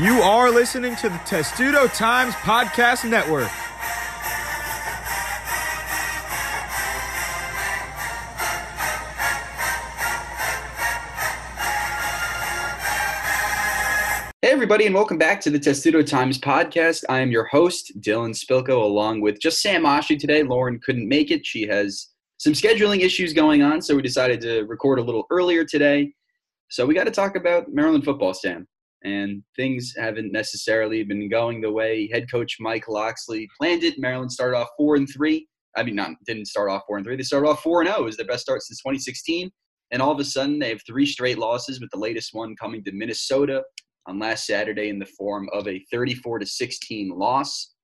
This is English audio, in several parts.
You are listening to the Testudo Times Podcast Network. Hey, everybody, and welcome back to the Testudo Times podcast. I am your host, Dylan Spilko, along with just Sam Oshie today. Lauren couldn't make it. She has some scheduling issues going on, so we decided to record a little earlier today. So we got to talk about Maryland football, Sam. And things haven't necessarily been going the way head coach Mike Locksley planned it. Maryland started off four and three. I mean, not didn't start off four and three. They started off four and zero. It was their best start since 2016. And all of a sudden, they have three straight losses, with the latest one coming to Minnesota on last Saturday in the form of a 34 to 16 loss.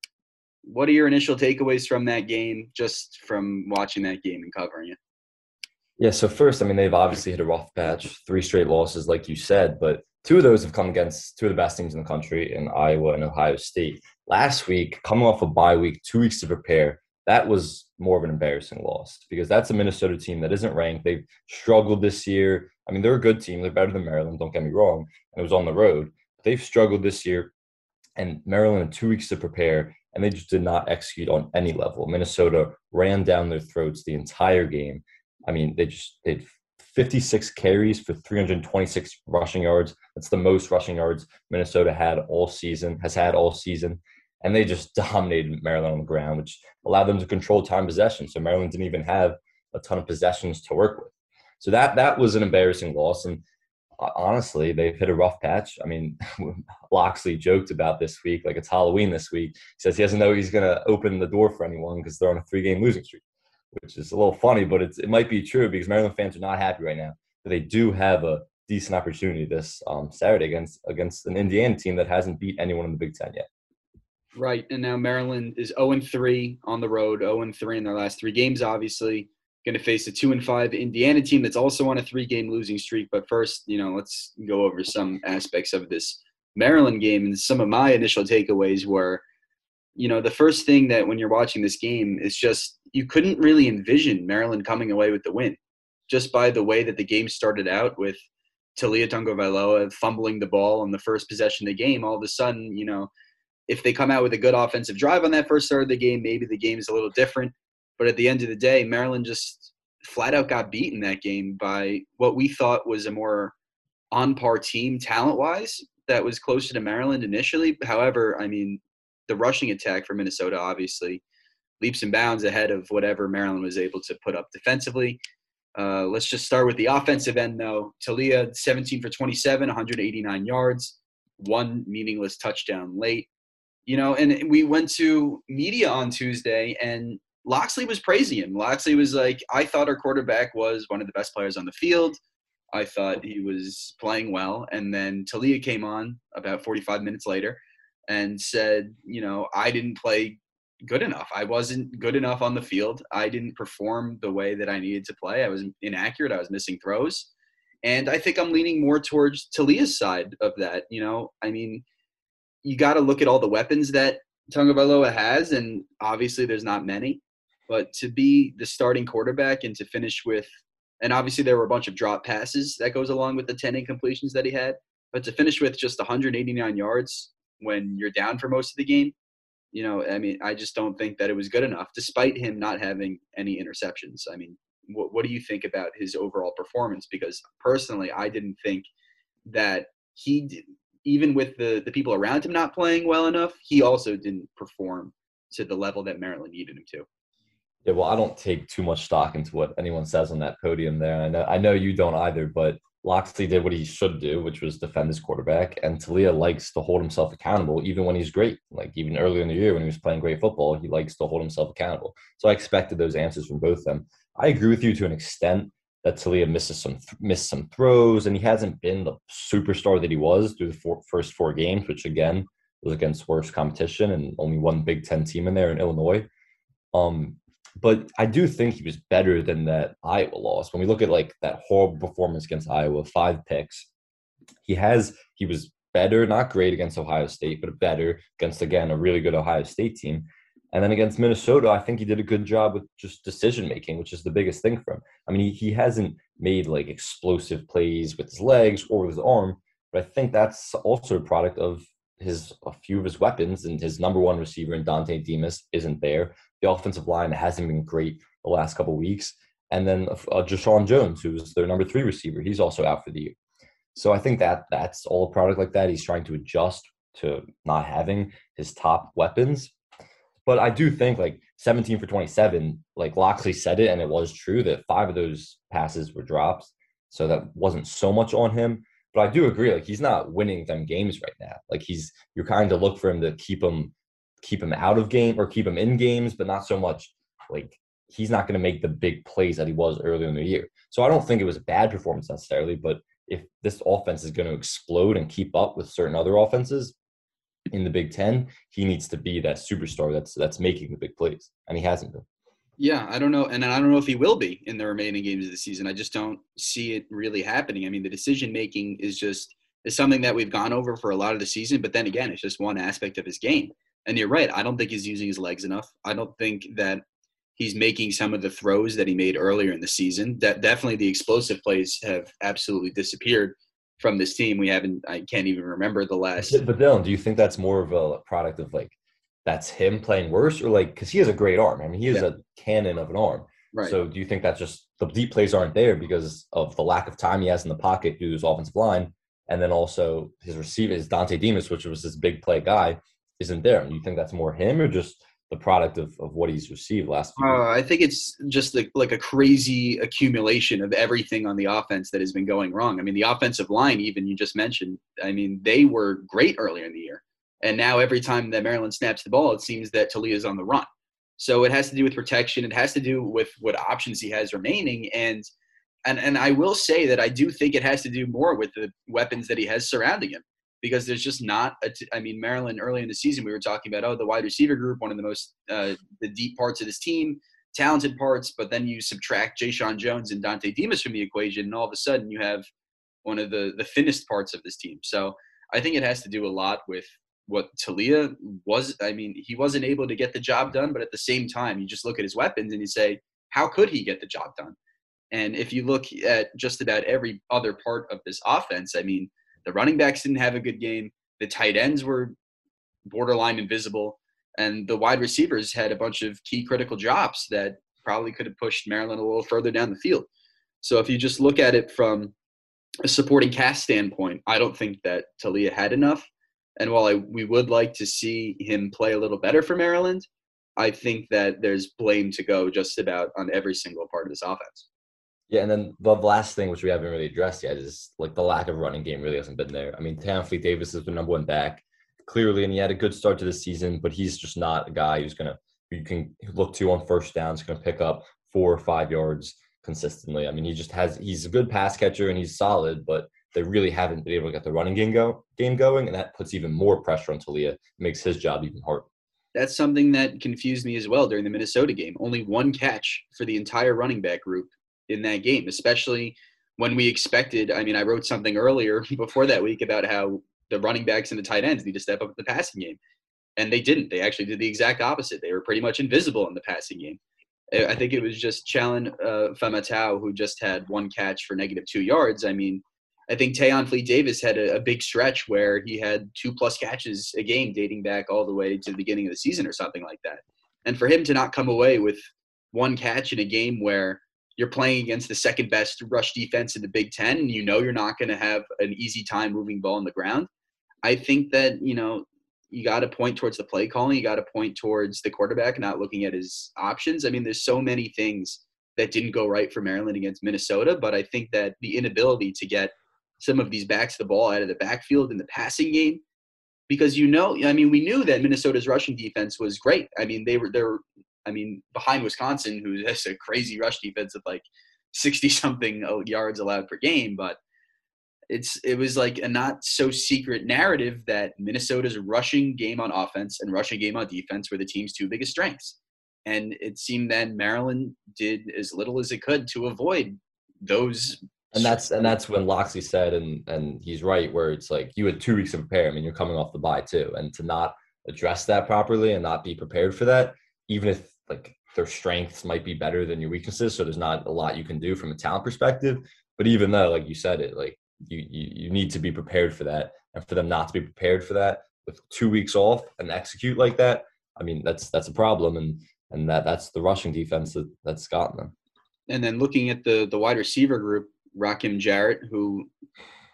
What are your initial takeaways from that game, just from watching that game and covering it? Yeah, so first, I mean, they've obviously hit a rough patch, three straight losses, like you said, but two of those have come against two of the best teams in the country in Iowa and Ohio State. Last week, coming off a bye week, two weeks to prepare, that was more of an embarrassing loss because that's a Minnesota team that isn't ranked. They've struggled this year. I mean, they're a good team. They're better than Maryland, don't get me wrong. And it was on the road. But they've struggled this year. And Maryland had two weeks to prepare, and they just did not execute on any level. Minnesota ran down their throats the entire game. I mean, they just they 56 carries for 326 rushing yards. That's the most rushing yards Minnesota had all season, has had all season. And they just dominated Maryland on the ground, which allowed them to control time possession. So Maryland didn't even have a ton of possessions to work with. So that that was an embarrassing loss. And uh, honestly, they've hit a rough patch. I mean, Locksley joked about this week, like it's Halloween this week. He says he doesn't know he's going to open the door for anyone because they're on a three game losing streak, which is a little funny, but it's, it might be true because Maryland fans are not happy right now. But they do have a decent opportunity this um, Saturday against against an Indiana team that hasn't beat anyone in the Big Ten yet. Right, and now Maryland is 0 3 on the road, 0 3 in their last three games. Obviously, going to face a two and five Indiana team that's also on a three game losing streak. But first, you know, let's go over some aspects of this Maryland game. And some of my initial takeaways were, you know, the first thing that when you're watching this game is just you couldn't really envision Maryland coming away with the win just by the way that the game started out with Taulia Tagovailoa fumbling the ball on the first possession of the game. All of a sudden, you know, if they come out with a good offensive drive on that first start of the game, maybe the game is a little different. But at the end of the day, Maryland just flat out got beaten that game by what we thought was a more on par team talent wise that was closer to Maryland initially. However, I mean, the rushing attack for Minnesota obviously leaps and bounds ahead of whatever Maryland was able to put up defensively. Uh, let's just start with the offensive end, though. Taulia, 17 for 27, 189 yards, one meaningless touchdown late. You know, and we went to media on Tuesday, and Locksley was praising him. Locksley was like, I thought our quarterback was one of the best players on the field. I thought he was playing well. And then Taulia came on about 45 minutes later and said, you know, I didn't play good enough. I wasn't good enough on the field. I didn't perform the way that I needed to play. I was inaccurate. I was missing throws. And I think I'm leaning more towards Taulia's side of that. You know, I mean, you got to look at all the weapons that Tagovailoa has, and obviously there's not many. But to be the starting quarterback and to finish with, and obviously there were a bunch of drop passes that goes along with the 10 incompletions that he had, but to finish with just 189 yards when you're down for most of the game, you know, I mean, I just don't think that it was good enough, despite him not having any interceptions. I mean, what, what do you think about his overall performance? Because personally, I didn't think that he did, even with the, the people around him not playing well enough, he also didn't perform to the level that Maryland needed him to. Yeah, well, I don't take too much stock into what anyone says on that podium there. I know, I know you don't either, but Locksley did what he should do, which was defend his quarterback. And Taulia likes to hold himself accountable, even when he's great. Like even earlier in the year when he was playing great football, he likes to hold himself accountable. So I expected those answers from both of them. I agree with you to an extent that Taulia misses some missed some throws, and he hasn't been the superstar that he was through the four, first four games, which again was against worse competition and only one Big Ten team in there in Illinois. Um, but I do think he was better than that Iowa loss. When we look at like that horrible performance against Iowa, five picks, he has he was better, not great against Ohio State, but better against again a really good Ohio State team. And then against Minnesota, I think he did a good job with just decision making, which is the biggest thing for him. I mean, he, he hasn't made like explosive plays with his legs or with his arm, but I think that's also a product of his a few of his weapons and his number one receiver in Dontay Demus isn't there. The offensive line hasn't been great the last couple weeks, and then uh, Jeshaun Jones, who's their number three receiver, he's also out for the year. So I think that that's all a product like that. He's trying to adjust to not having his top weapons. But I do think like 17 for 27, like Locksley said it, and it was true that five of those passes were drops. So that wasn't so much on him. But I do agree, like he's not winning them games right now. Like he's you're kind of look for him to keep him keep him out of game or keep him in games, but not so much like he's not going to make the big plays that he was earlier in the year. So I don't think it was a bad performance necessarily, but if this offense is going to explode and keep up with certain other offenses in the Big Ten, he needs to be that superstar that's that's making the big plays, and he hasn't been. Yeah, I don't know, and I don't know if he will be in the remaining games of the season. I just don't see it really happening. I mean, the decision making is just is something that we've gone over for a lot of the season, but then again, it's just one aspect of his game. And you're right. I don't think he's using his legs enough. I don't think that he's making some of the throws that he made earlier in the season. That definitely the explosive plays have absolutely disappeared from this team. We haven't. I can't even remember the last. But Dylan, do you think that's more of a product of like that's him playing worse, or like because he has a great arm? I mean, he is yeah. a cannon of an arm. Right. So do you think that's just the deep plays aren't there because of the lack of time he has in the pocket due to his offensive line, and then also his receiver is Dontay Demus, which was his big play guy, isn't there? Do you think that's more him or just the product of, of what he's received last year? Uh, I think it's just like, like a crazy accumulation of everything on the offense that has been going wrong. I mean, the offensive line, even you just mentioned, I mean, they were great earlier in the year. And now every time that Maryland snaps the ball, it seems that Taulia's on the run. So it has to do with protection. It has to do with what options he has remaining. And and and I will say that I do think it has to do more with the weapons that he has surrounding him because there's just not a t- I mean Maryland early in the season we were talking about oh the wide receiver group one of the most uh, the deep parts of this team talented parts but then you subtract Jeshaun Jones and Dontay Demus from the equation and all of a sudden you have one of the the thinnest parts of this team. So I think it has to do a lot with what Taulia was I mean he wasn't able to get the job done but at the same time you just look at his weapons and you say how could he get the job done? And if you look at just about every other part of this offense I mean the running backs didn't have a good game. The tight ends were borderline invisible. And the wide receivers had a bunch of key critical drops that probably could have pushed Maryland a little further down the field. So if you just look at it from a supporting cast standpoint, I don't think that Taulia had enough. And while I, we would like to see him play a little better for Maryland, I think that there's blame to go just about on every single part of this offense. Yeah, and then the last thing which we haven't really addressed yet is like the lack of running game really hasn't been there. I mean, Tayon Fleet-Davis has been number one back clearly, and he had a good start to the season, but he's just not a guy who's gonna you can look to on first downs, to pick up four or five yards consistently. I mean, he just has he's a good pass catcher and he's solid, but they really haven't been able to get the running game go game going, and that puts even more pressure on Taulia, makes his job even harder. That's something that confused me as well during the Minnesota game. Only one catch for the entire running back group in that game, especially when we expected. I mean, I wrote something earlier before that week about how the running backs and the tight ends need to step up in the passing game. And they didn't. They actually did the exact opposite. They were pretty much invisible in the passing game. I think it was just Challen uh, Faamatau who just had one catch for negative two yards. I mean, I think Tayon Fleet-Davis had a, a, big stretch where he had two plus catches a game dating back all the way to the beginning of the season or something like that. And for him to not come away with one catch in a game where you're playing against the second best rush defense in the Big Ten, and you know you're not going to have an easy time moving ball on the ground. I think that you know you got to point towards the play calling. You got to point towards the quarterback not looking at his options. I mean, there's so many things that didn't go right for Maryland against Minnesota, but I think that the inability to get some of these backs the ball out of the backfield in the passing game, because you know, I mean, we knew that Minnesota's rushing defense was great. I mean, they were they were I mean, behind Wisconsin, who has a crazy rush defense of like 60 something yards allowed per game, but it's it was like a not so secret narrative that Minnesota's rushing game on offense and rushing game on defense were the team's two biggest strengths. And it seemed that Maryland did as little as it could to avoid those and that's and that's when Locksley said, and and he's right, where it's like you had two weeks to prepare. I mean, you're coming off the bye too, and to not address that properly and not be prepared for that, even if like their strengths might be better than your weaknesses. So there's not a lot you can do from a talent perspective. But even though, like you said it, like you, you you need to be prepared for that. And for them not to be prepared for that, with two weeks off and execute like that, I mean that's that's a problem, and and that that's the rushing defense that that's gotten them. And then looking at the the wide receiver group, Rakim Jarrett, who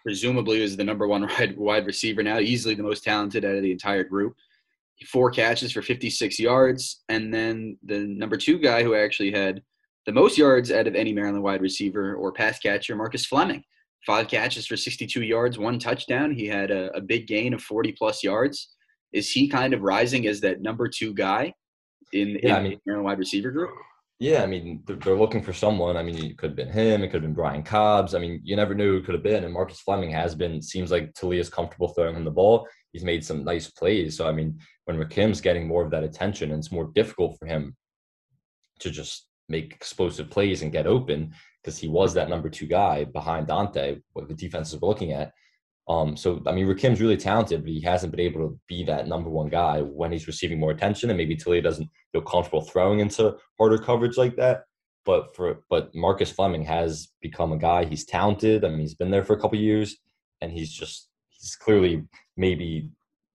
presumably is the number one wide wide receiver now, easily the most talented out of the entire group. Four catches for 56 yards, and then the number two guy who actually had the most yards out of any Maryland wide receiver or pass catcher, Marcus Fleming. Five catches for 62 yards, one touchdown. He had a, a big gain of 40 plus yards. Is he kind of rising as that number two guy in, Yeah, in I mean- the Maryland wide receiver group? Yeah, I mean, they're, they're looking for someone. I mean, it could have been him. It could have been Brian Cobbs. I mean, you never knew who it could have been. And Marcus Fleming has been, seems like Taulia's comfortable throwing him the ball. He's made some nice plays. So, I mean, when Rakim's getting more of that attention and it's more difficult for him to just make explosive plays and get open because he was that number two guy behind Dontay, what the defenses were looking at. Um, so I mean, Rakim's really talented, but he hasn't been able to be that number one guy when he's receiving more attention, and maybe Taulia doesn't feel comfortable throwing into harder coverage like that. But for but Marcus Fleming has become a guy. He's talented. I mean, he's been there for a couple years, and he's just he's clearly maybe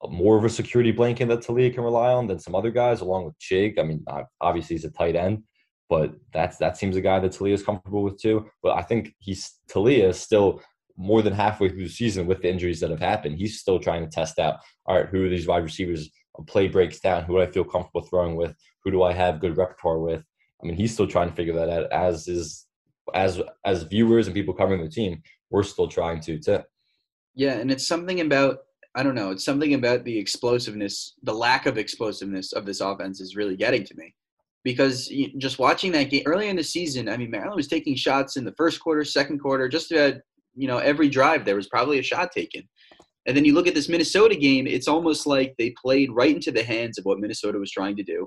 more of a security blanket that Taulia can rely on than some other guys, along with Chig. I mean, obviously he's a tight end, but that's that seems a guy that Taulia is comfortable with too. But I think he's Taulia is still more than halfway through the season with the injuries that have happened. He's still trying to test out. All right, who are these wide receivers? A play breaks down. Who do I feel comfortable throwing with? Who do I have good repertoire with? I mean, he's still trying to figure that out. As is as as viewers and people covering the team, we're still trying to too. Yeah, and it's something about I don't know. It's something about the explosiveness, the lack of explosiveness of this offense is really getting to me. Because just watching that game early in the season, I mean, Maryland was taking shots in the first quarter, second quarter, just about you know every drive there was probably a shot taken. And then you look at this Minnesota game; it's almost like they played right into the hands of what Minnesota was trying to do,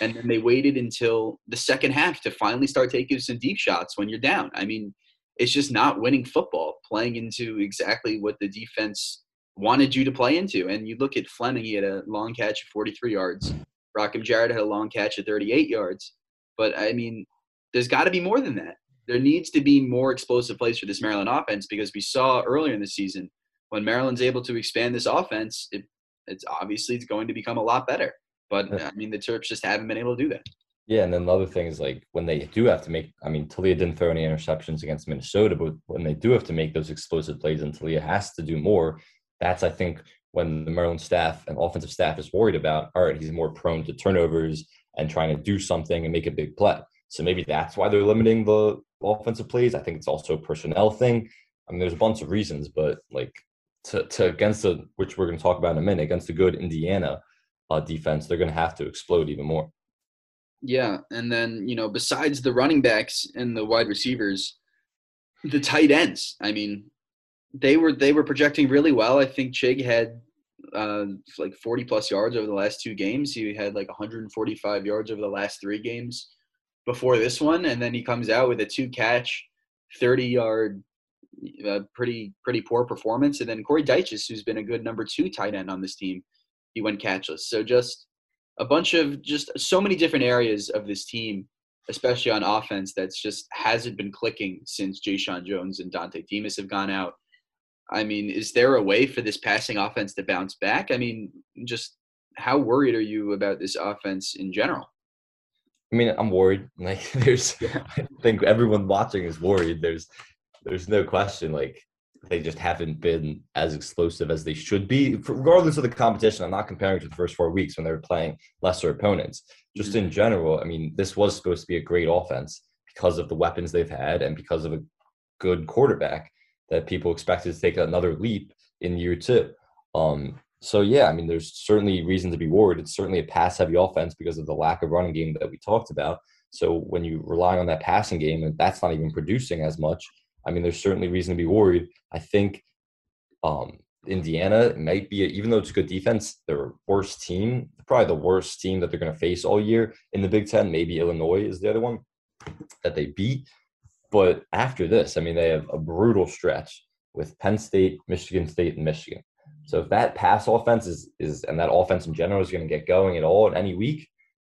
and then they waited until the second half to finally start taking some deep shots when you're down. I mean, it's just not winning football, playing into exactly what the defense wanted you to play into. And you look at Fleming, he had a long catch of 43 yards. Rakim Jarrett had a long catch of 38 yards. But I mean, there's got to be more than that. There needs to be more explosive plays for this Maryland offense because we saw earlier in the season when Maryland's able to expand this offense, it, it's obviously it's going to become a lot better. But I mean, the Terps just haven't been able to do that. Yeah, and then the other thing is like when they do have to make. I mean, Taulia didn't throw any interceptions against Minnesota, but when they do have to make those explosive plays, and Taulia has to do more, that's I think when the Maryland staff and offensive staff is worried about. All right, he's more prone to turnovers and trying to do something and make a big play. So maybe that's why they're limiting the offensive plays. I think it's also a personnel thing. I mean, there's a bunch of reasons, but like to, to against the which we're going to talk about in a minute against the good Indiana uh, defense, they're going to have to explode even more. Yeah, and then you know, besides the running backs and the wide receivers, the tight ends. I mean, they were they were projecting really well. I think Chig had uh, like 40 plus yards over the last two games. He had like 145 yards over the last three games before this one, and then he comes out with a two catch, 30 yard, uh, pretty pretty poor performance. And then Corey Dyches, who's been a good number two tight end on this team, he went catchless. So just a bunch of just so many different areas of this team, especially on offense, that's just hasn't been clicking since Jeshaun Jones and Dontay Demus have gone out. I mean, is there a way for this passing offense to bounce back? I mean, just how worried are you about this offense in general? I mean, I'm worried. Like, there's, I think everyone watching is worried. There's, there's no question. Like, they just haven't been as explosive as they should be, regardless of the competition. I'm not comparing to the first four weeks when they were playing lesser opponents. Just mm-hmm. in general, I mean, this was supposed to be a great offense because of the weapons they've had and because of a good quarterback that people expected to take another leap in year two. Um, so yeah, I mean, there's certainly reason to be worried. It's certainly a pass-heavy offense because of the lack of running game that we talked about. So when you rely on that passing game and that's not even producing as much, I mean, there's certainly reason to be worried. I think um, Indiana might be, even though it's a good defense, their worst team, probably the worst team that they're going to face all year in the Big Ten. Maybe Illinois is the other one that they beat. But after this, I mean, they have a brutal stretch with Penn State, Michigan State, and Michigan. So if that pass offense is is and that offense in general is going to get going at all in any week,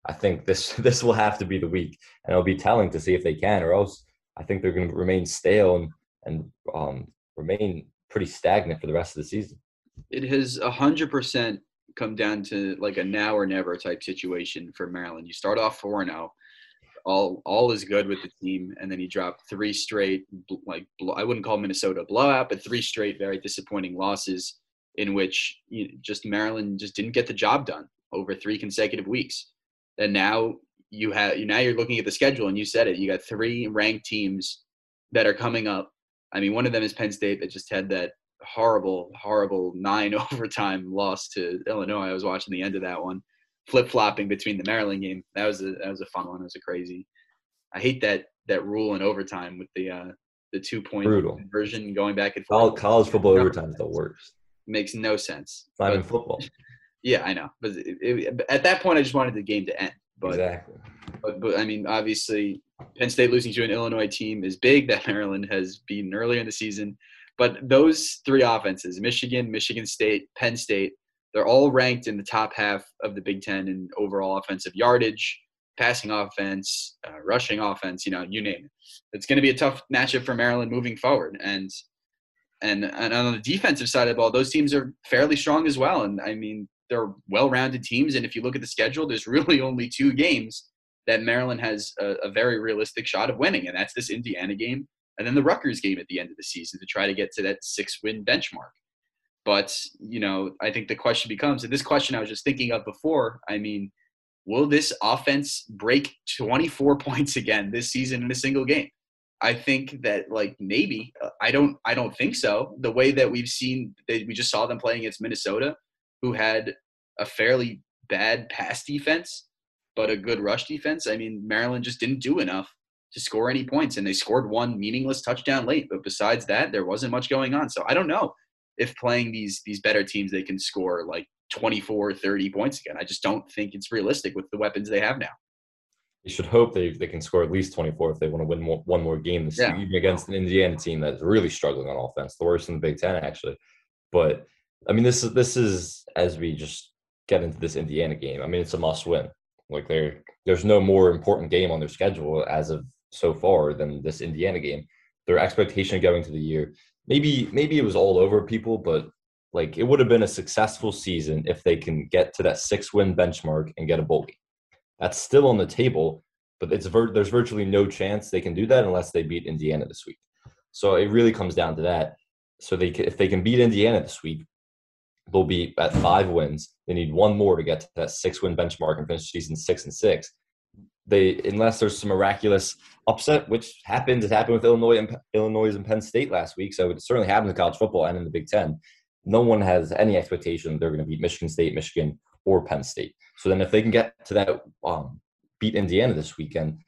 I think this this will have to be the week, and it'll be telling to see if they can, or else I think they're going to remain stale and and um, remain pretty stagnant for the rest of the season. It has 100% come down to like a now or never type situation for Maryland. You start off four and zero, all all is good with the team, and then he dropped three straight like I wouldn't call Minnesota a blowout, but three straight very disappointing losses in which you know, just Maryland just didn't get the job done over three consecutive weeks. And now you have now you're looking at the schedule, and you said it. You got three ranked teams that are coming up. I mean, one of them is Penn State that just had that horrible, horrible nine overtime loss to Illinois. I was watching the end of that one, flip flopping between the Maryland game. That was a that was a fun one. It was a crazy. I hate that that rule in overtime with the uh, the two point Brutal. conversion going back and forth. College football overtime is the worst. Makes no sense. Not But- even football. Yeah, I know. But it, it, at that point, I just wanted the game to end. But exactly. but, but I mean, obviously, Penn State losing to an Illinois team is big that Maryland has beaten earlier in the season. But those three offenses Michigan, Michigan State, Penn State they're all ranked in the top half of the Big Ten in overall offensive yardage, passing offense, uh, rushing offense, you know, you name it. It's going to be a tough matchup for Maryland moving forward. And, and and on the defensive side of the ball, those teams are fairly strong as well. And I mean, they're well-rounded teams. And if you look at the schedule, there's really only two games that Maryland has a, a very realistic shot of winning, and that's this Indiana game and then the Rutgers game at the end of the season to try to get to that six-win benchmark. But you know, I think the question becomes, and this question I was just thinking of before. I mean, will this offense break 24 points again this season in a single game? I think that like maybe I don't I don't think so. The way that we've seen that we just saw them playing against Minnesota, who had a fairly bad pass defense but a good rush defense. I mean, Maryland just didn't do enough to score any points, and they scored one meaningless touchdown late. But besides that, there wasn't much going on. So I don't know if playing these these better teams they can score like 24 30 points again i just don't think it's realistic with the weapons they have now You should hope they, they can score at least 24 if they want to win more, one more game this Yeah. season, even against an Indiana team that's really struggling on offense, the worst in the Big Ten, actually. But I mean, this is this is as we just get into this Indiana game. I mean, it's a must win. Like there, there's no more important game on their schedule as of so far than this Indiana game. Their expectation going to the year, maybe maybe it was all over people, but like it would have been a successful season if they can get to that six win benchmark and get a bowl game. That's still on the table, but it's vir- there's virtually no chance they can do that unless they beat Indiana this week. So it really comes down to that. So they if they can beat Indiana this week, they'll be at five wins. They need one more to get to that six win benchmark and finish season six and six. They unless there's some miraculous upset, which happened. It happened with Illinois and Illinois and Penn State last week. So it certainly happened in college football and in the Big Ten. No one has any expectation they're going to beat Michigan State, Michigan, or Penn State. So then if they can get to that um, beat Indiana this weekend,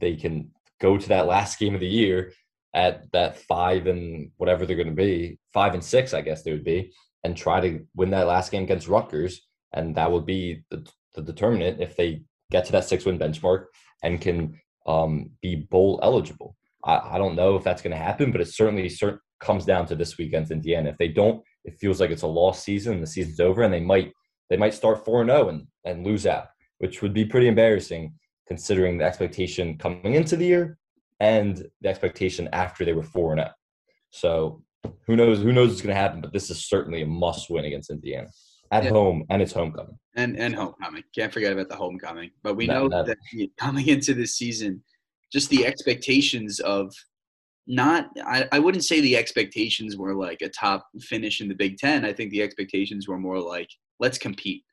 they can go to that last game of the year at that five and whatever they're going to be, five and six, I guess they would be, and try to win that last game against Rutgers, and that would be the, the determinant if they get to that six win benchmark and can um, be bowl eligible. I, I don't know if that's going to happen, but it certainly cer- comes down to this weekend's Indiana. If they don't, it feels like it's a lost season. The season's over, and they might they might start four and zero and and lose out, which would be pretty embarrassing considering the expectation coming into the year and the expectation after they were four and zero. So who knows? Who knows what's going to happen? But this is certainly a must win against Indiana at Yeah. home, and it's homecoming. And and homecoming. Can't forget about the homecoming. But we No, know that- that coming into this season, just the expectations of not I, I wouldn't say the expectations were like a top finish in the Big Ten. I think the expectations were more like let's compete.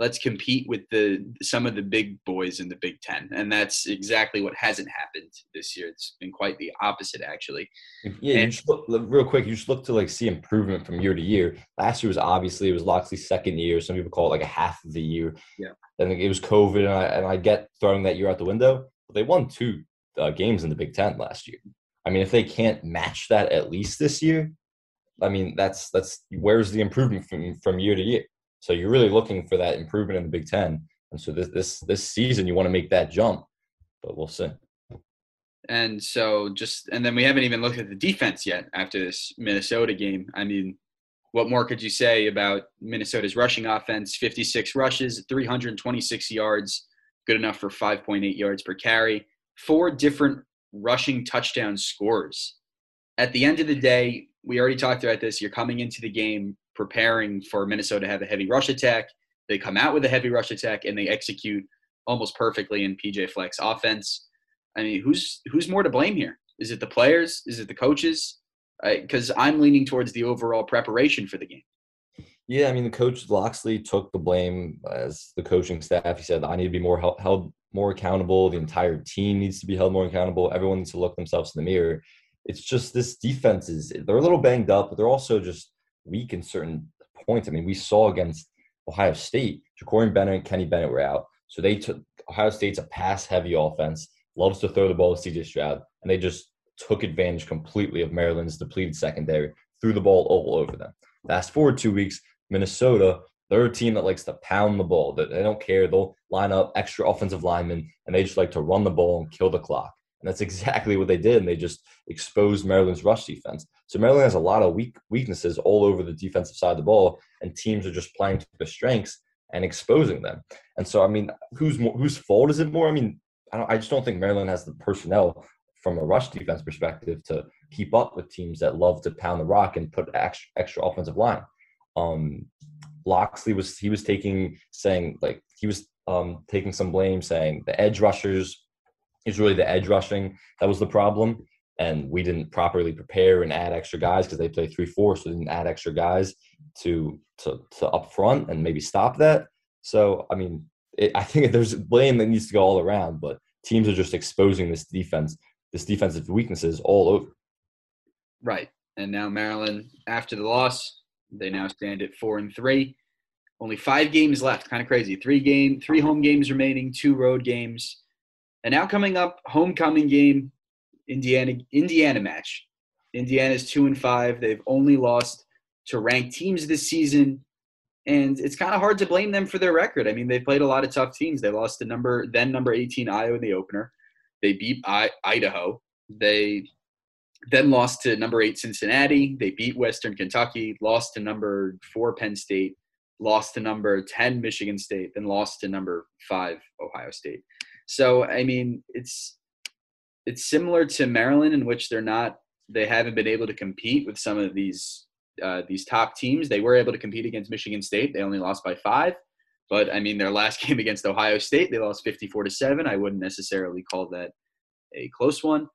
Let's compete with the some of the big boys in the Big Ten. And that's exactly what hasn't happened this year. It's been quite the opposite actually. Yeah, you And- just look, look- real quick. You just look to like see improvement from year to year. Last year was obviously it was Locksley's second year. Some people call it like a half of the year. Yeah. And it was COVID, and I, and I get throwing that year out the window. But they won two uh, games in the Big Ten last year. I mean, if they can't match that at least this year, I mean, that's that's where's the improvement from from year to year. So you're really looking for that improvement in the Big Ten. And so this this this season, you want to make that jump, but we'll see. And so just and then we haven't even looked at the defense yet after this Minnesota game. I mean, what more could you say about Minnesota's rushing offense? 56 rushes, 326 yards, good enough for 5.8 yards per carry. Four different rushing touchdown scores. At the end of the day, we already talked about this. You're coming into the game preparing for Minnesota to have a heavy rush attack. They come out with a heavy rush attack and they execute almost perfectly in PJ Fleck's offense. I mean, who's who's more to blame here? Is it the players? Is it the coaches? Because I'm leaning towards the overall preparation for the game. Yeah, I mean, the coach Locksley took the blame as the coaching staff. He said, "I need to be more held more accountable. The entire team needs to be held more accountable. Everyone needs to look themselves in the mirror." It's just this defense is they're a little banged up, but they're also just weak in certain points. I mean, we saw against Ohio State, Jakorian Bennett and Kenny Bennett were out, so they took Ohio State's a pass-heavy offense, loves to throw the ball to CJ Stroud, and they just took advantage completely of Maryland's depleted secondary, threw the ball all over them. Fast forward two weeks, Minnesota, they're a team that likes to pound the ball. That they don't care. They'll line up extra offensive linemen and they just like to run the ball and kill the clock. And that's exactly what they did. And they just exposed Maryland's rush defense. So Maryland has a lot of weak weaknesses all over the defensive side of the ball, and teams are just playing to their strengths and exposing them. And so, I mean, who's more, whose fault is it more? I mean, I, I just don't think Maryland has the personnel from a rush defense perspective to keep up with teams that love to pound the rock and put extra, extra offensive line um, Locksley was he was taking saying like he was um, taking some blame, saying the edge rushers is really the edge rushing that was the problem, and we didn't properly prepare and add extra guys because they play three four, so didn't add extra guys to to to up front and maybe stop that. So I mean, it, I think there's blame that needs to go all around, but teams are just exposing this defense, this defensive weaknesses all over. Right, and now Maryland after the loss they now stand at four and three. Only five games left. Kind of crazy. Three game, three home games remaining, two road games. And now coming up, homecoming game, Indiana Indiana match. Indiana's two and five. They've only lost to ranked teams this season. And it's kind of hard to blame them for their record. I mean, they played a lot of tough teams. They lost to number then number 18 Iowa in the opener. They beat I, Idaho. They then lost to number eight Cincinnati. They beat Western Kentucky, lost to number four Penn State, lost to number 10 Michigan State, then lost to number five Ohio State. So, I mean, it's it's similar to Maryland in which they're not they haven't been able to compete with some of these uh, these top teams. They were able to compete against Michigan State. They only lost by five. But I mean, their last game against Ohio State, they lost 54 to seven. I wouldn't necessarily call that a close one.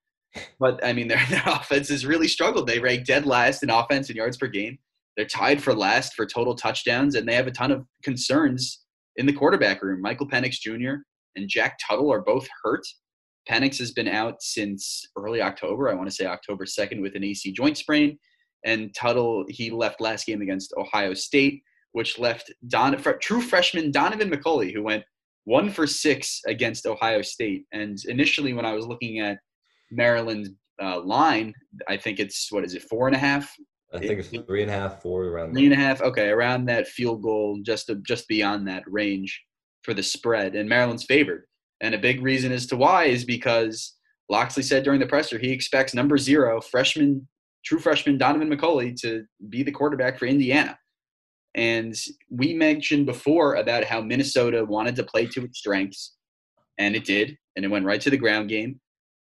But I mean, their, their offense has really struggled. They rank dead last in offense and yards per game. They're tied for last for total touchdowns, and they have a ton of concerns in the quarterback room. Michael Penix Jr. and Jack Tuttle are both hurt. Penix has been out since early October. I want to say October 2nd with an AC joint sprain. And Tuttle, he left last game against Ohio State, which left Don, true freshman Donovan McCulley, who went one for six against Ohio State. And initially, when I was looking at Maryland uh, line, I think it's what is it, four and a half? I think it's three and a half, four around. Three and a half. Okay, around that field goal, just to, just beyond that range for the spread, and Maryland's favored. And a big reason as to why is because Locksley said during the presser he expects number zero freshman, true freshman Donovan McCulley to be the quarterback for Indiana. And we mentioned before about how Minnesota wanted to play to its strengths, and it did, and it went right to the ground game.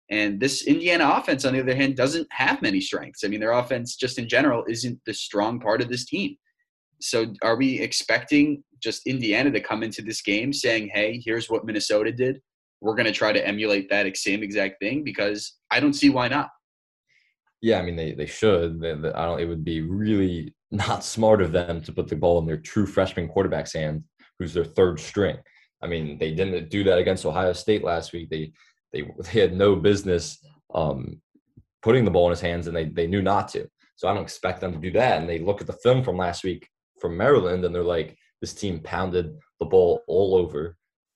And this Indiana offense, on the other hand, doesn't have many strengths. I mean, their offense, just in general, isn't the strong part of this team. So, are we expecting just Indiana to come into this game saying, hey, here's what Minnesota did? We're going to try to emulate that same exact thing? Because I don't see why not. Yeah, I mean, they, they should. They, they, I don't. It would be really not smart of them to put the ball in their true freshman quarterback's hands, who's their third string. I mean, they didn't do that against Ohio State last week. They they they had no business um, putting the ball in his hands, and they they knew not to. So I don't expect them to do that. And they look at the film from last week from Maryland, and they're like, this team pounded the ball all over.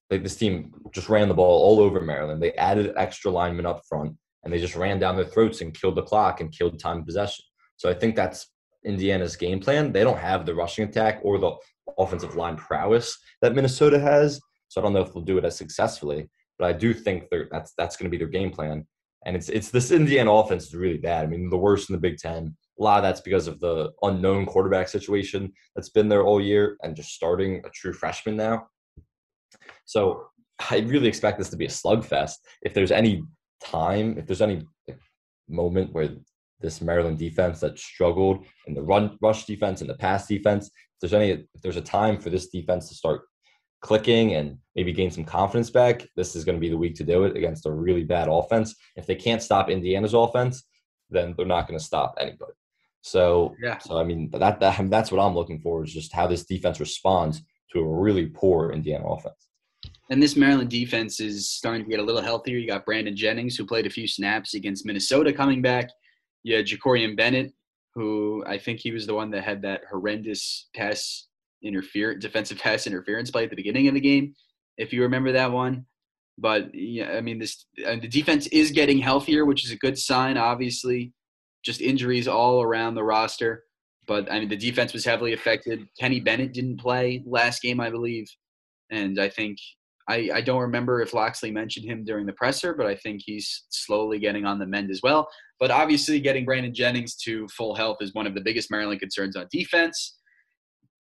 Like this team just ran the ball all over Maryland. They added extra linemen up front, and they just ran down their throats and killed the clock and killed time possession. So I think that's Indiana's game plan. They don't have the rushing attack or the offensive line prowess that Minnesota has. So I don't know if they'll do it as successfully. But I do think that's that's going to be their game plan. And it's it's this Indiana offense is really bad. I mean, the worst in the Big Ten. A lot of that's because of the unknown quarterback situation that's been there all year, and just starting a true freshman now. So I really expect this to be a slugfest. If there's any time, if there's any moment where this Maryland defense that struggled in the run rush defense and the pass defense if there's any if there's a time for this defense to start clicking and maybe gain some confidence back, this is going to be the week to do it against a really bad offense. If they can't stop Indiana's offense, then they're not going to stop anybody. So, Yeah. so I mean that, that that's what I'm looking for is just how this defense responds to a really poor Indiana offense. And this Maryland defense is starting to get a little healthier. You got Brandon Jennings, who played a few snaps against Minnesota, coming back. You had Jakorian Bennett, who I think he was the one that had that horrendous pass interference, defensive pass interference play at the beginning of the game, if you remember that one. But yeah, I mean, this the defense is getting healthier, which is a good sign. Obviously, just injuries all around the roster. But I mean, the defense was heavily affected. Kenny Bennett didn't play last game, I believe, and I think I, I don't remember if Locksley mentioned him during the presser, but I think he's slowly getting on the mend as well. But obviously, getting Brandon Jennings to full health is one of the biggest Maryland concerns on defense.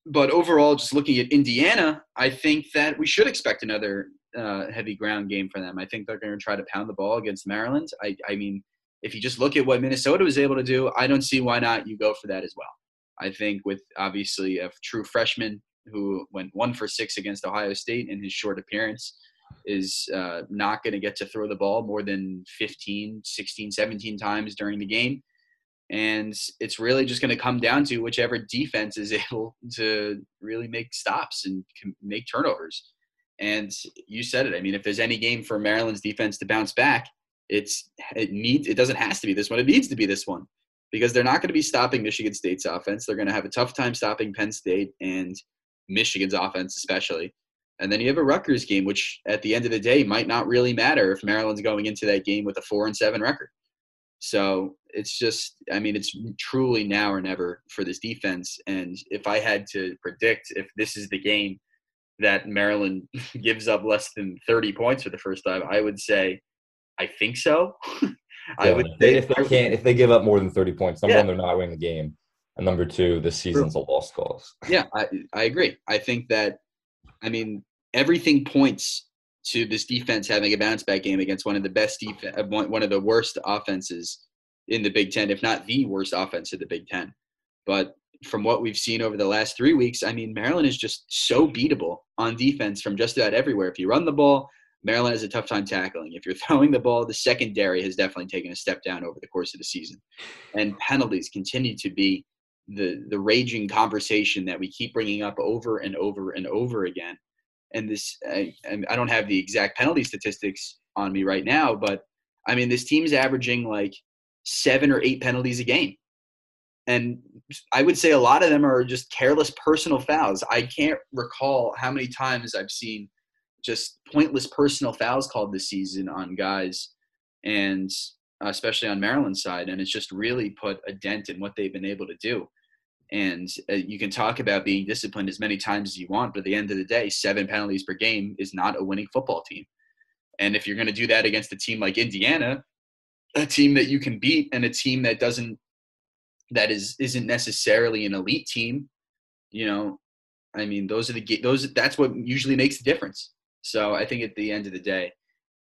But overall, just looking at Indiana, I think that we should expect another uh, heavy ground game for them. I think they're going to try to pound the ball against Maryland. I, I mean, if you just look at what Minnesota was able to do, I don't see why not you go for that as well. I think with obviously a true freshman who went one for six against Ohio State in his short appearance is uh, not going to get to throw the ball more than 15, 16, 17 times during the game. And it's really just going to come down to whichever defense is able to really make stops and make turnovers. And you said it. I mean, if there's any game for Maryland's defense to bounce back, it's it needs it doesn't has to be this one. It needs to be this one because they're not going to be stopping Michigan State's offense. They're going to have a tough time stopping Penn State and Michigan's offense, especially. And then you have a Rutgers game, which at the end of the day might not really matter if Maryland's going into that game with a four and seven record. So it's just, I mean, it's truly now or never for this defense. And if I had to predict if this is the game that Maryland gives up less than 30 points for the first time, I would say, I think so. I Yeah, would if they, say if they can't if they give up more than 30 points, number Yeah. one, they're not winning the game. And number two, this season's a lost cause. Yeah, I, I agree. I think that, I mean, everything points to this defense having a bounce back game against one of the best defense, uh, one, one of the worst offenses in the Big Ten, if not the worst offense in the Big Ten. But from what we've seen over the last three weeks, I mean, Maryland is just so beatable on defense from just about everywhere. If you run the ball, Maryland has a tough time tackling. If you're throwing the ball, the secondary has definitely taken a step down over the course of the season. And penalties continue to be the the raging conversation that we keep bringing up over and over and over again. And this, I, I don't have the exact penalty statistics on me right now, but I mean, this team's averaging like seven or eight penalties a game. And I would say a lot of them are just careless personal fouls. I can't recall how many times I've seen just pointless personal fouls called this season on guys, and especially on Maryland's side. And it's just really put a dent in what they've been able to do. And uh, you can talk about being disciplined as many times as you want, but at the end of the day, seven penalties per game is not a winning football team. And if you're going to do that against a team like Indiana, a team that you can beat, and a team that doesn't, that is isn't necessarily an elite team, you know, I mean, those are the those. That's what usually makes the difference. So I think at the end of the day,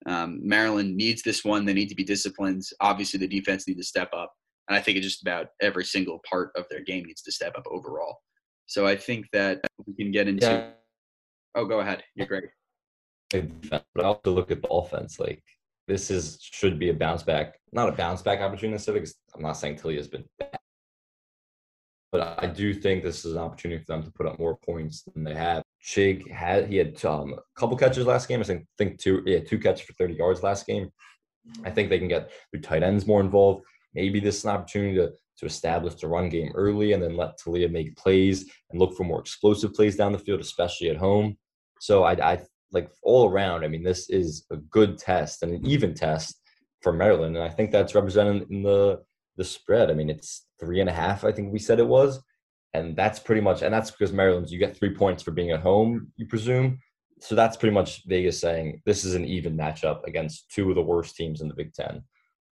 um, Maryland needs this one. They need to be disciplined. Obviously, the defense needs to step up. And I think it's just about every single part of their game needs to step up overall. So I think that we can get into. Yeah. Oh, go ahead. You're great. But I also look at the offense. Like this is should be a bounce back, not a bounce back opportunity necessarily. I'm not saying Tilly has been bad, but I do think this is an opportunity for them to put up more points than they have. Chig had he had um, a couple catches last game. I think think two yeah two catches for 30 yards last game. I think they can get their tight ends more involved. Maybe this is an opportunity to to establish the run game early and then let Taulia make plays and look for more explosive plays down the field, especially at home. So I, I like all around. I mean, this is a good test and an even test for Maryland, and I think that's represented in the the spread. I mean, it's three and a half. I think we said it was, and that's pretty much. And that's because Maryland's you get three points for being at home, you presume. So that's pretty much Vegas saying this is an even matchup against two of the worst teams in the Big Ten.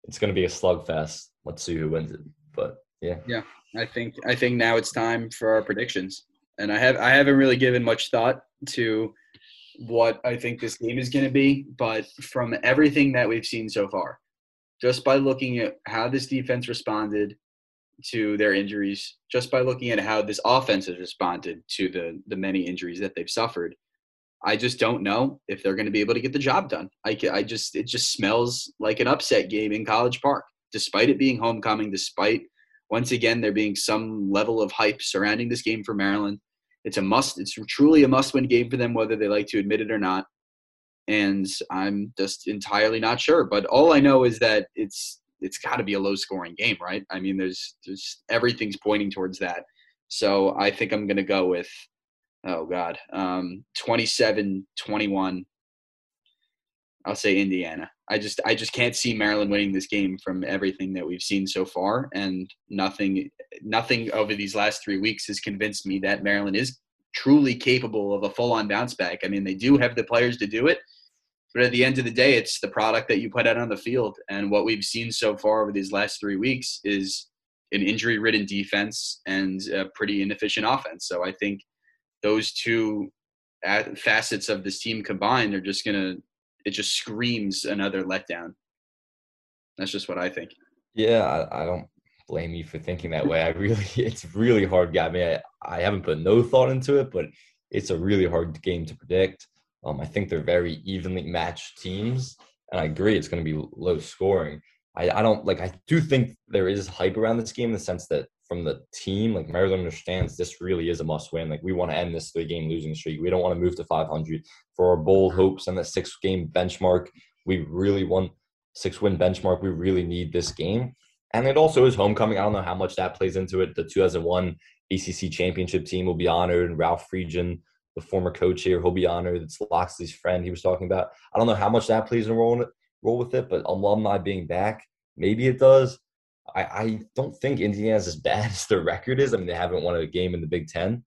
It's going to be a slugfest. Let's see who wins it. But yeah, yeah, I think I think now it's time for our predictions. And I have I haven't really given much thought to what I think this game is going to be, but from everything that we've seen so far, just by looking at how this defense responded, to their injuries just by looking at how this offense has responded to the the many injuries that they've suffered. I just don't know if they're going to be able to get the job done. I, I just it just smells like an upset game in College Park, despite it being homecoming, despite once again there being some level of hype surrounding this game for Maryland. It's a must. It's truly a must-win game for them, whether they like to admit it or not. And I'm just entirely not sure. But all I know is that it's it's got to be a low-scoring game, right? I mean, there's there's everything's pointing towards that. So I think I'm going to go with oh god, um, 27 21. I'll say Indiana. I just I just can't see Maryland winning this game from everything that we've seen so far, and nothing nothing over these last three weeks has convinced me that Maryland is truly capable of a full on bounce back. I mean, they do have the players to do it, but at the end of the day, it's the product that you put out on the field, and what we've seen so far over these last three weeks is an injury ridden defense and a pretty inefficient offense. So I think those two uh, facets of this team combined are just gonna it just screams another letdown. That's just what I think. Yeah, I, I don't blame you for thinking that way. I really, it's really hard. I mean, I, I haven't put no thought into it, but it's a really hard game to predict. Um, I think they're very evenly matched teams, and I agree it's going to be low scoring. I, I don't like. I do think there is hype around this game in the sense that from the team, like Maryland understands this really is a must win. Like we want to end this three game losing streak. We don't want to move to 500 for our bold hopes and the six game benchmark. We really want six win benchmark. We really need this game. And it also is homecoming. I don't know how much that plays into it. The 2001 ACC championship team will be honored, and Ralph Friedgen, the former coach here, he'll be honored. It's Locksley's friend he was talking about. I don't know how much that plays a role role with it, but alumni being back, maybe it does. I, I don't think Indiana's as bad as their record is. I mean, they haven't won a game in the Big Ten.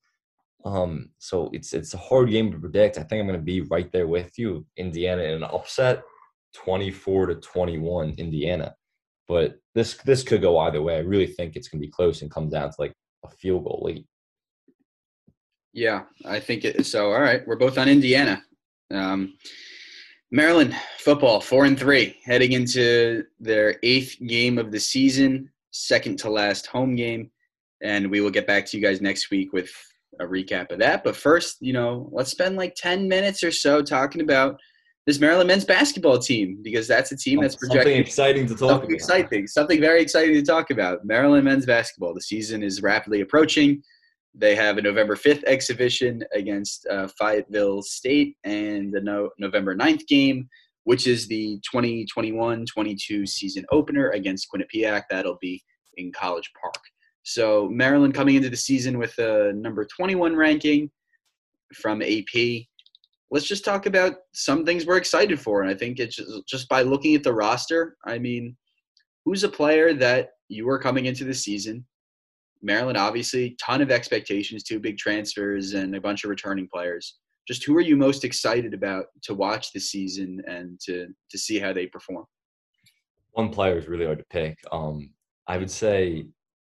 Um, so it's it's a hard game to predict. I think I'm going to be right there with you, Indiana, in an upset, 24 to 21, Indiana. But this this could go either way. I really think it's going to be close and come down to like a field goal late. Yeah, I think it. So all right, we're both on Indiana. Um, Maryland football, four and three, heading into their eighth game of the season, second to last home game. And we will get back to you guys next week with a recap of that. But first, you know, let's spend like 10 minutes or so talking about this Maryland men's basketball team because that's a team that's projecting something exciting to talk something about. exciting, something very exciting to talk about. Maryland men's basketball. The season is rapidly approaching. They have a November 5th exhibition against uh, Fayetteville State and the no- November 9th game, which is the 2021 22 season opener against Quinnipiac. That'll be in College Park. So, Maryland coming into the season with a number 21 ranking from AP. Let's just talk about some things we're excited for. And I think it's just, just by looking at the roster, I mean, who's a player that you were coming into the season Maryland, obviously, ton of expectations, two big transfers, and a bunch of returning players. Just who are you most excited about to watch this season and to to see how they perform? One player is really hard to pick. Um, I would say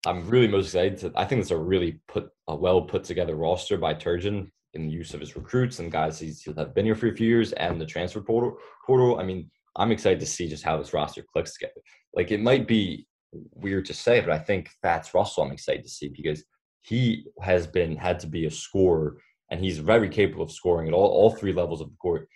I'm really most excited. To, I think it's a really put a well put together roster by Turgeon in the use of his recruits and guys he's have been here for a few years and the transfer portal. Portal. I mean, I'm excited to see just how this roster clicks together. Like it might be weird to say, but I think Fatts Russell I'm excited to see because he has been had to be a scorer and he's very capable of scoring at all, all three levels of the court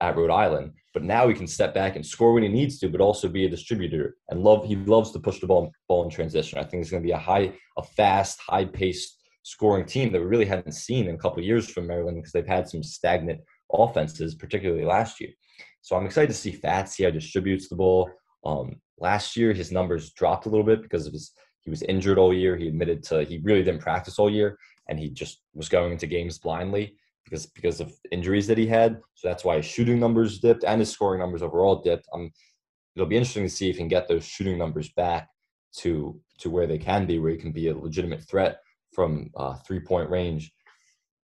at Rhode Island. But now he can step back and score when he needs to, but also be a distributor and love he loves to push the ball ball in transition. I think it's gonna be a high, a fast, high paced scoring team that we really hadn't seen in a couple years from Maryland because they've had some stagnant offenses, particularly last year. So I'm excited to see Fatts, see how distributes the ball. Um, last year, his numbers dropped a little bit because of his he was injured all year. He admitted to he really didn't practice all year, and he just was going into games blindly because because of injuries that he had. So that's why his shooting numbers dipped and his scoring numbers overall dipped. Um, it'll be interesting to see if he can get those shooting numbers back to to where they can be, where he can be a legitimate threat from uh, three point range.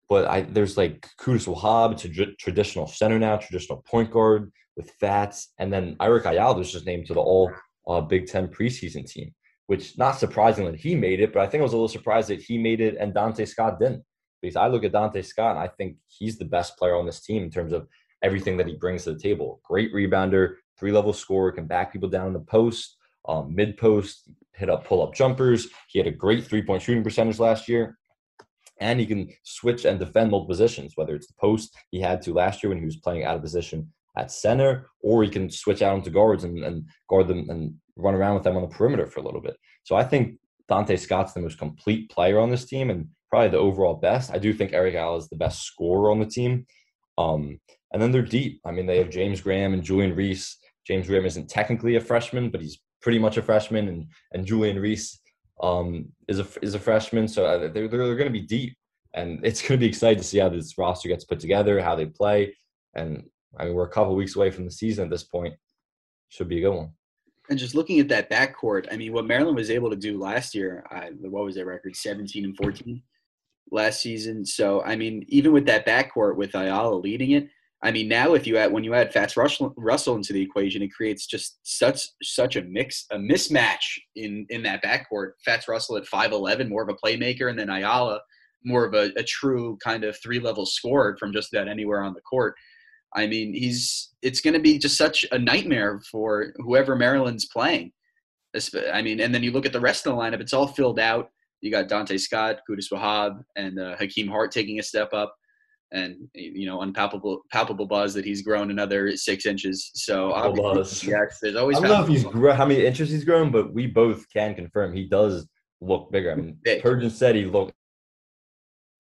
But I there's like Qudus Wahab It's to traditional center now, traditional point guard with Fatts, and then Eric Ayala was just named to the All uh, Big Ten preseason team, which not surprisingly he made it, but I think I was a little surprised that he made it and Donta Scott didn't. Because I look at Donta Scott and I think he's the best player on this team in terms of everything that he brings to the table. Great rebounder, three level scorer, can back people down in the post, um, mid post, hit up pull up jumpers. He had a great three point shooting percentage last year. And he can switch and defend multiple positions, whether it's the post he had to last year when he was playing out of position at center, or he can switch out into guards and, and guard them and run around with them on the perimeter for a little bit. So I think Donta Scott's the most complete player on this team and probably the overall best. I do think Eric Ayala is the best scorer on the team. Um, and then they're deep. I mean, they have James Graham and Julian Reese. James Graham isn't technically a freshman, but he's pretty much a freshman, and and Julian Reese um, is a is a freshman. So uh, they're they're going to be deep, and it's going to be exciting to see how this roster gets put together, how they play, and I mean we're a couple weeks away from the season at this point. Should be a good one. And just looking at that backcourt, I mean, what Maryland was able to do last year, I, what was their record? 17 and 14 last season. So, I mean, even with that backcourt with Ayala leading it, I mean, now if you add when you add Fatts Russell, Russell into the equation, it creates just such such a mix a mismatch in in that backcourt. Fatts Russell at five eleven, more of a playmaker, and then Ayala more of a, a true kind of three level scorer from just about anywhere on the court. I mean, he's it's going to be just such a nightmare for whoever Maryland's playing. I mean, and then you look at the rest of the lineup; it's all filled out. You got Donta Scott, Qudus Wahab, and uh, Hakim Hart taking a step up and you know unpalpable palpable buzz that he's grown another six inches. So yes, there's always. I don't know if he's grown how many inches he's grown, but we both can confirm he does look bigger. I mean, Turgeon said he looked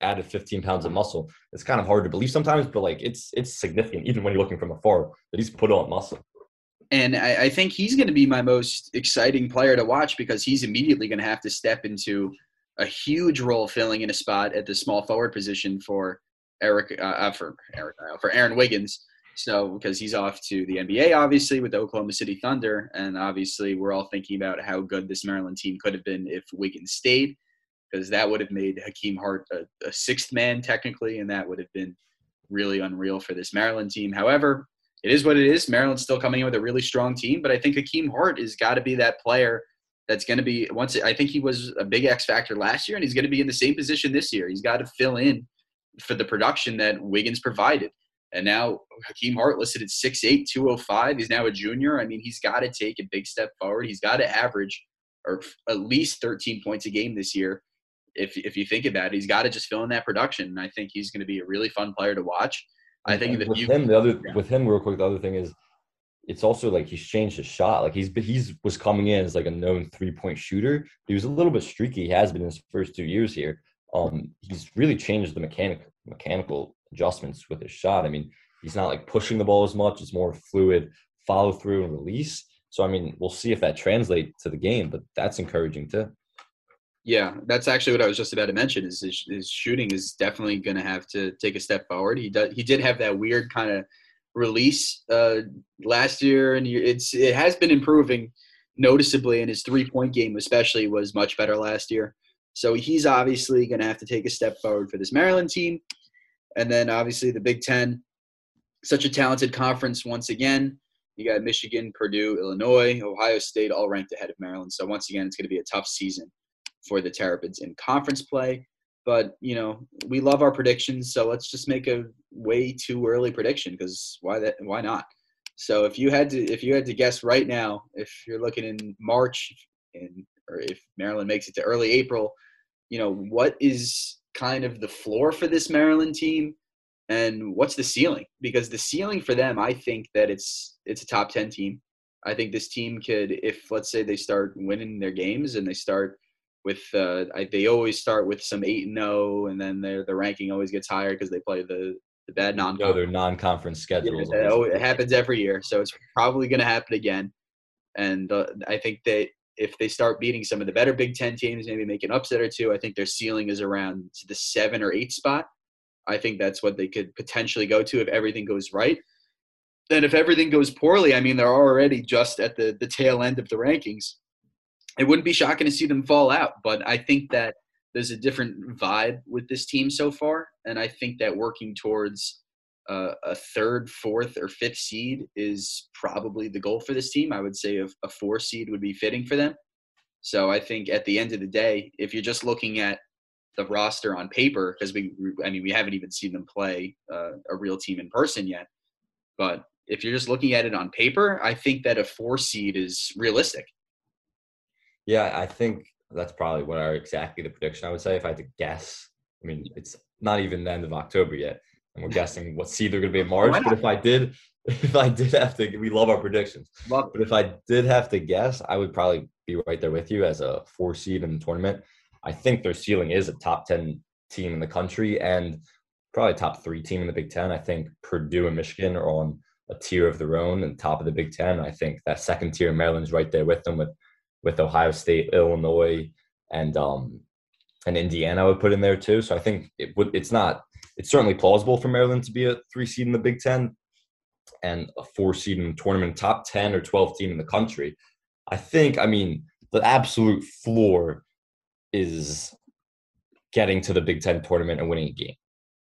added 15 pounds of muscle. It's kind of hard to believe sometimes, but like it's it's significant even when you're looking from afar that he's put on muscle. And I, I think he's going to be my most exciting player to watch because he's immediately going to have to step into a huge role filling in a spot at the small forward position for Eric uh, uh, for Eric uh, for Aaron Wiggins. So because he's off to the NBA, obviously with the Oklahoma City Thunder, and obviously we're all thinking about how good this Maryland team could have been if Wiggins stayed, because that would have made Hakim Hart a, a sixth man technically, and that would have been really unreal for this Maryland team. However, it is what it is. Maryland's still coming in with a really strong team, but I think Hakim Hart has got to be that player that's going to be once. I think he was a big X factor last year, and he's going to be in the same position this year. He's got to fill in for the production that Wiggins provided. And now Hakim Hart listed at 6'8", 205. He's now a junior. I mean, he's got to take a big step forward. He's got to average or at least 13 points a game this year. If, if you think about it, he's got to just fill in that production. And I think he's going to be a really fun player to watch. I think that with you, him, the other yeah. with him, real quick, the other thing is, it's also like he's changed his shot. Like he's he's was coming in as like a known three point shooter. He was a little bit streaky. He has been in his first two years here. Um, he's really changed the mechanic mechanical adjustments with his shot. I mean, he's not like pushing the ball as much. It's more fluid follow through and release. So I mean, we'll see if that translates to the game, but that's encouraging too. Yeah, that's actually what I was just about to mention. Is his, his shooting is definitely going to have to take a step forward. He does. He did have that weird kind of release uh, last year, and it's it has been improving noticeably. And his three point game, especially, was much better last year. So he's obviously going to have to take a step forward for this Maryland team. And then obviously the Big Ten, such a talented conference once again. You got Michigan, Purdue, Illinois, Ohio State, all ranked ahead of Maryland. So once again, it's going to be a tough season for the Terrapins in conference play. But you know, we love our predictions, so let's just make a way too early prediction because why that? Why not? So if you had to, if you had to guess right now, if you're looking in March, in or if Maryland makes it to early April, you know, what is kind of the floor for this Maryland team and what's the ceiling? Because the ceiling for them, I think that it's it's a top 10 team. I think this team could if let's say they start winning their games and they start with uh, I, they always start with some 8 and 0 and then their the ranking always gets higher because they play the the bad non no, their non-conference schedules. Yeah, it happens every year, so it's probably going to happen again. And uh, I think that if they start beating some of the better Big Ten teams, maybe make an upset or two, I think their ceiling is around the seven or eight spot. I think that's what they could potentially go to if everything goes right. Then, if everything goes poorly, I mean, they're already just at the, the tail end of the rankings. It wouldn't be shocking to see them fall out, but I think that there's a different vibe with this team so far. And I think that working towards uh, a third, fourth, or fifth seed is probably the goal for this team. I would say a, a four seed would be fitting for them. So I think at the end of the day, if you're just looking at the roster on paper, because we, I mean, we haven't even seen them play uh, a real team in person yet. But if you're just looking at it on paper, I think that a four seed is realistic. Yeah, I think that's probably what are exactly the prediction I would say if I had to guess. I mean, it's not even the end of October yet, and we're guessing what seed they're going to be in March. But if I did, if I did have to, we love our predictions. Love but if I did have to guess, I would probably be right there with you as a four seed in the tournament. I think their ceiling is a top ten team in the country and probably top three team in the Big Ten. I think Purdue and Michigan are on a tier of their own and top of the Big Ten. I think that second tier, Maryland's right there with them with with Ohio State, Illinois, and um and Indiana. I would put in there too. So I think it would. It's not. It's certainly plausible for Maryland to be a three seed in the Big Ten and a four seed in the tournament, top ten or twelve team in the country. I think. I mean, the absolute floor is getting to the Big Ten tournament and winning a game.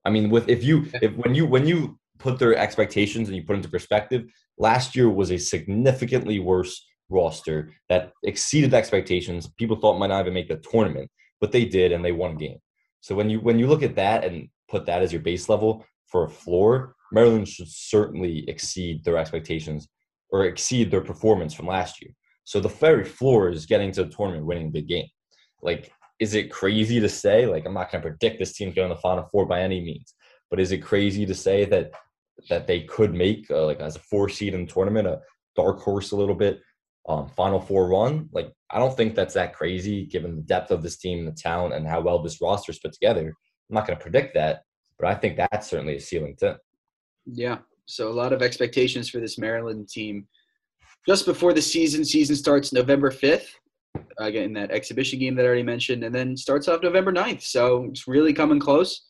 I mean, with if you if when you when you put their expectations and you put into perspective, last year was a significantly worse roster that exceeded expectations. People thought might not even make the tournament, but they did and they won a game. So when you when you look at that and put that as your base level for a floor, Maryland should certainly exceed their expectations or exceed their performance from last year. So the very floor is getting to the tournament, winning a big game. Like, is it crazy to say? Like, I'm not going to predict this team's going to the Final Four by any means, but is it crazy to say that that they could make uh, like as a four seed in the tournament, a dark horse a little bit, um, Final Four run. Like, I don't think that's that crazy given the depth of this team the talent and how well this roster is put together. I'm not going to predict that, but I think that's certainly a ceiling too. Yeah. So a lot of expectations for this Maryland team. Just before the season, season starts November 5th. Again, uh, that exhibition game that I already mentioned, and then starts off November 9th. So it's really coming close.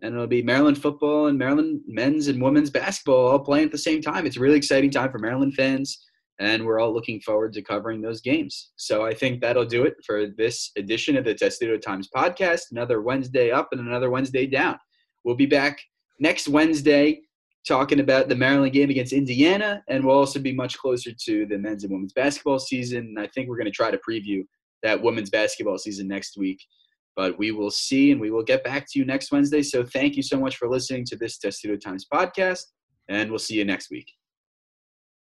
And it'll be Maryland football and Maryland men's and women's basketball all playing at the same time. It's a really exciting time for Maryland fans and we're all looking forward to covering those games. So I think that'll do it for this edition of the Testudo Times podcast. Another Wednesday up and another Wednesday down. We'll be back next Wednesday talking about the Maryland game against Indiana, and we'll also be much closer to the men's and women's basketball season. I think we're going to try to preview that women's basketball season next week. But we will see, and we will get back to you next Wednesday. So thank you so much for listening to this Testudo Times podcast, and we'll see you next week.